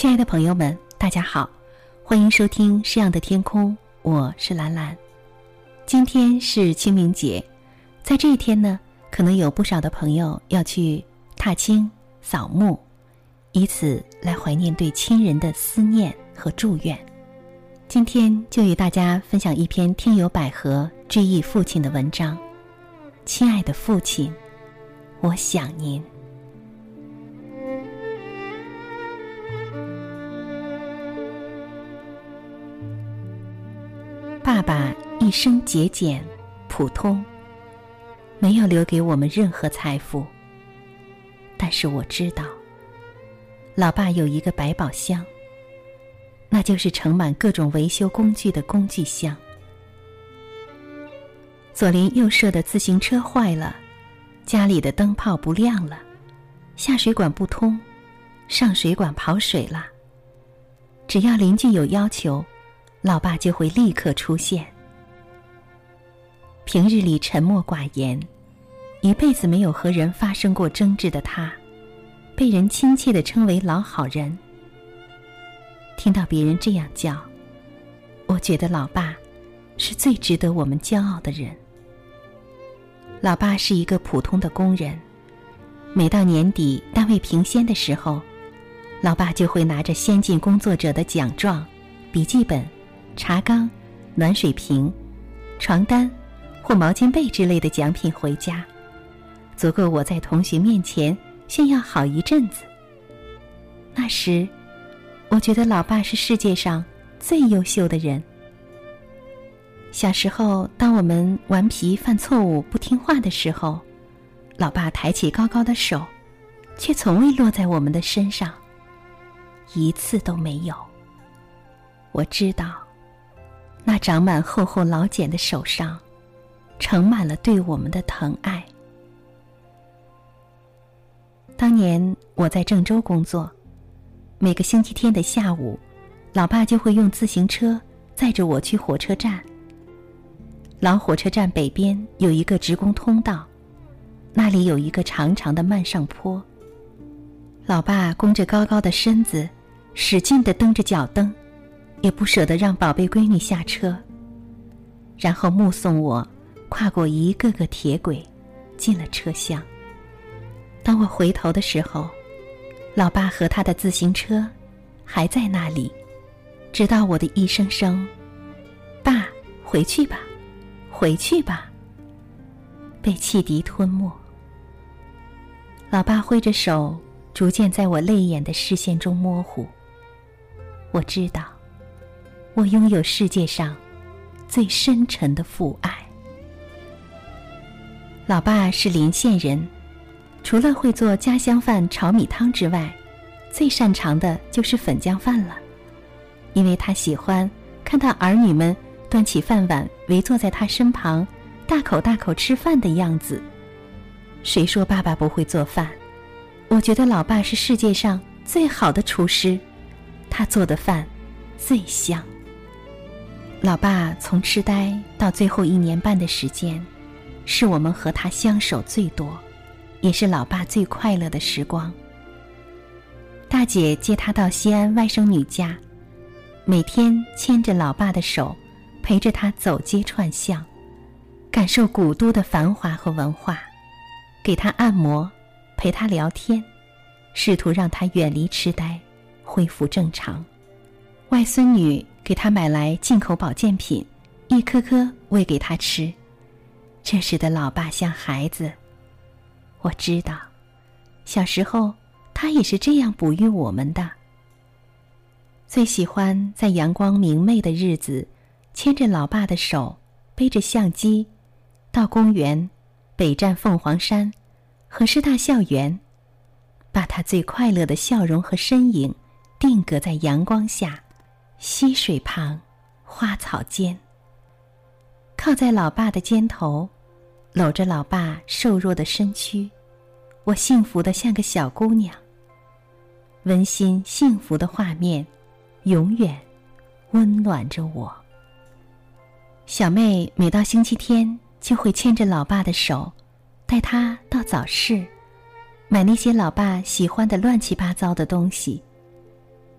亲爱的朋友们，大家好，欢迎收听《诗样的天空》，我是兰兰。今天是清明节，在这一天呢，可能有不少的朋友要去踏青、扫墓，以此来怀念对亲人的思念和祝愿。今天就与大家分享一篇听友百合追忆父亲的文章。亲爱的父亲，我想您。爸爸一生节俭、普通，没有留给我们任何财富。但是我知道，老爸有一个百宝箱，那就是盛满各种维修工具的工具箱。左邻右舍的自行车坏了，家里的灯泡不亮了，下水管不通，上水管跑水了。只要邻居有要求。老爸就会立刻出现。平日里沉默寡言，一辈子没有和人发生过争执的他，被人亲切的称为“老好人”。听到别人这样叫，我觉得老爸是最值得我们骄傲的人。老爸是一个普通的工人，每到年底单位评先的时候，老爸就会拿着先进工作者的奖状、笔记本。茶缸、暖水瓶、床单或毛巾被之类的奖品回家，足够我在同学面前炫耀好一阵子。那时，我觉得老爸是世界上最优秀的人。小时候，当我们顽皮犯错误、不听话的时候，老爸抬起高高的手，却从未落在我们的身上，一次都没有。我知道。那长满厚厚老茧的手上，盛满了对我们的疼爱。当年我在郑州工作，每个星期天的下午，老爸就会用自行车载着我去火车站。老火车站北边有一个职工通道，那里有一个长长的慢上坡。老爸弓着高高的身子，使劲的蹬着脚蹬。也不舍得让宝贝闺女下车，然后目送我跨过一个个铁轨，进了车厢。当我回头的时候，老爸和他的自行车还在那里，直到我的一声声“爸，回去吧，回去吧”，被汽笛吞没。老爸挥着手，逐渐在我泪眼的视线中模糊。我知道。我拥有世界上最深沉的父爱。老爸是临县人，除了会做家乡饭炒米汤之外，最擅长的就是粉浆饭了。因为他喜欢看到儿女们端起饭碗围坐在他身旁，大口大口吃饭的样子。谁说爸爸不会做饭？我觉得老爸是世界上最好的厨师，他做的饭最香。老爸从痴呆到最后一年半的时间，是我们和他相守最多，也是老爸最快乐的时光。大姐接他到西安外甥女家，每天牵着老爸的手，陪着他走街串巷，感受古都的繁华和文化，给他按摩，陪他聊天，试图让他远离痴呆，恢复正常。外孙女。给他买来进口保健品，一颗颗喂给他吃。这时的老爸像孩子，我知道，小时候他也是这样哺育我们的。最喜欢在阳光明媚的日子，牵着老爸的手，背着相机，到公园、北站凤凰山和师大校园，把他最快乐的笑容和身影定格在阳光下。溪水旁，花草间。靠在老爸的肩头，搂着老爸瘦弱的身躯，我幸福的像个小姑娘。温馨幸福的画面，永远温暖着我。小妹每到星期天，就会牵着老爸的手，带他到早市，买那些老爸喜欢的乱七八糟的东西。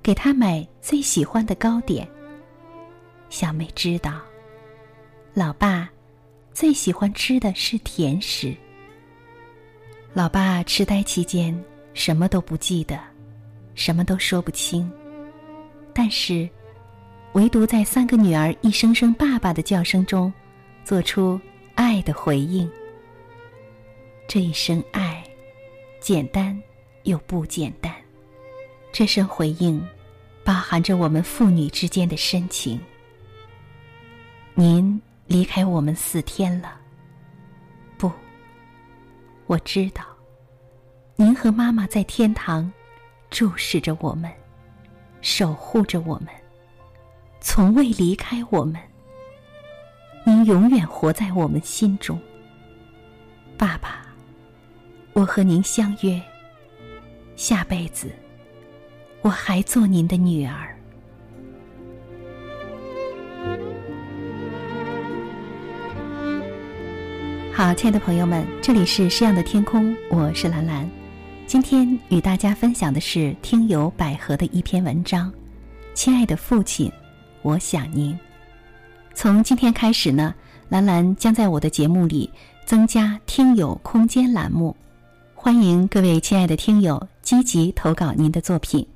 给他买最喜欢的糕点。小妹知道，老爸最喜欢吃的是甜食。老爸痴呆期间什么都不记得，什么都说不清，但是，唯独在三个女儿一声声“爸爸”的叫声中，做出爱的回应。这一声爱，简单又不简单。这声回应，包含着我们父女之间的深情。您离开我们四天了。不，我知道，您和妈妈在天堂注视着我们，守护着我们，从未离开我们。您永远活在我们心中，爸爸。我和您相约，下辈子。我还做您的女儿。好，亲爱的朋友们，这里是诗样的天空，我是兰兰。今天与大家分享的是听友百合的一篇文章。亲爱的父亲，我想您。从今天开始呢，兰兰将在我的节目里增加听友空间栏目，欢迎各位亲爱的听友积极投稿您的作品。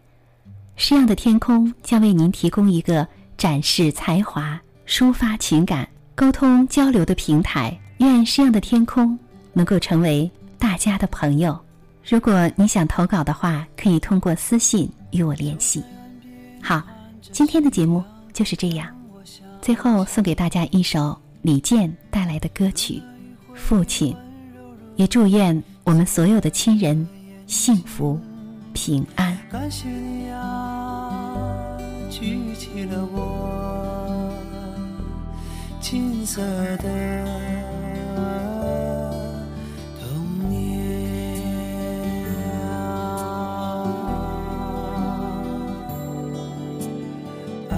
诗样的天空将为您提供一个展示才华、抒发情感、沟通交流的平台。愿诗样的天空能够成为大家的朋友。如果你想投稿的话，可以通过私信与我联系。好，今天的节目就是这样。最后送给大家一首李健带来的歌曲《父亲》，也祝愿我们所有的亲人幸福平安。感谢你啊，举起了我金色的童年啊！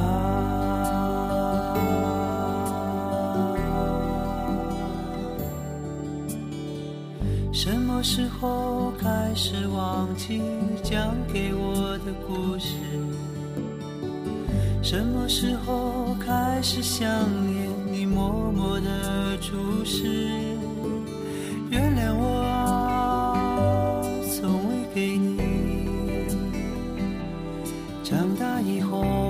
什么时候开始忘记？讲给我的故事，什么时候开始想念你默默的注视？原谅我啊，从未给你。长大以后。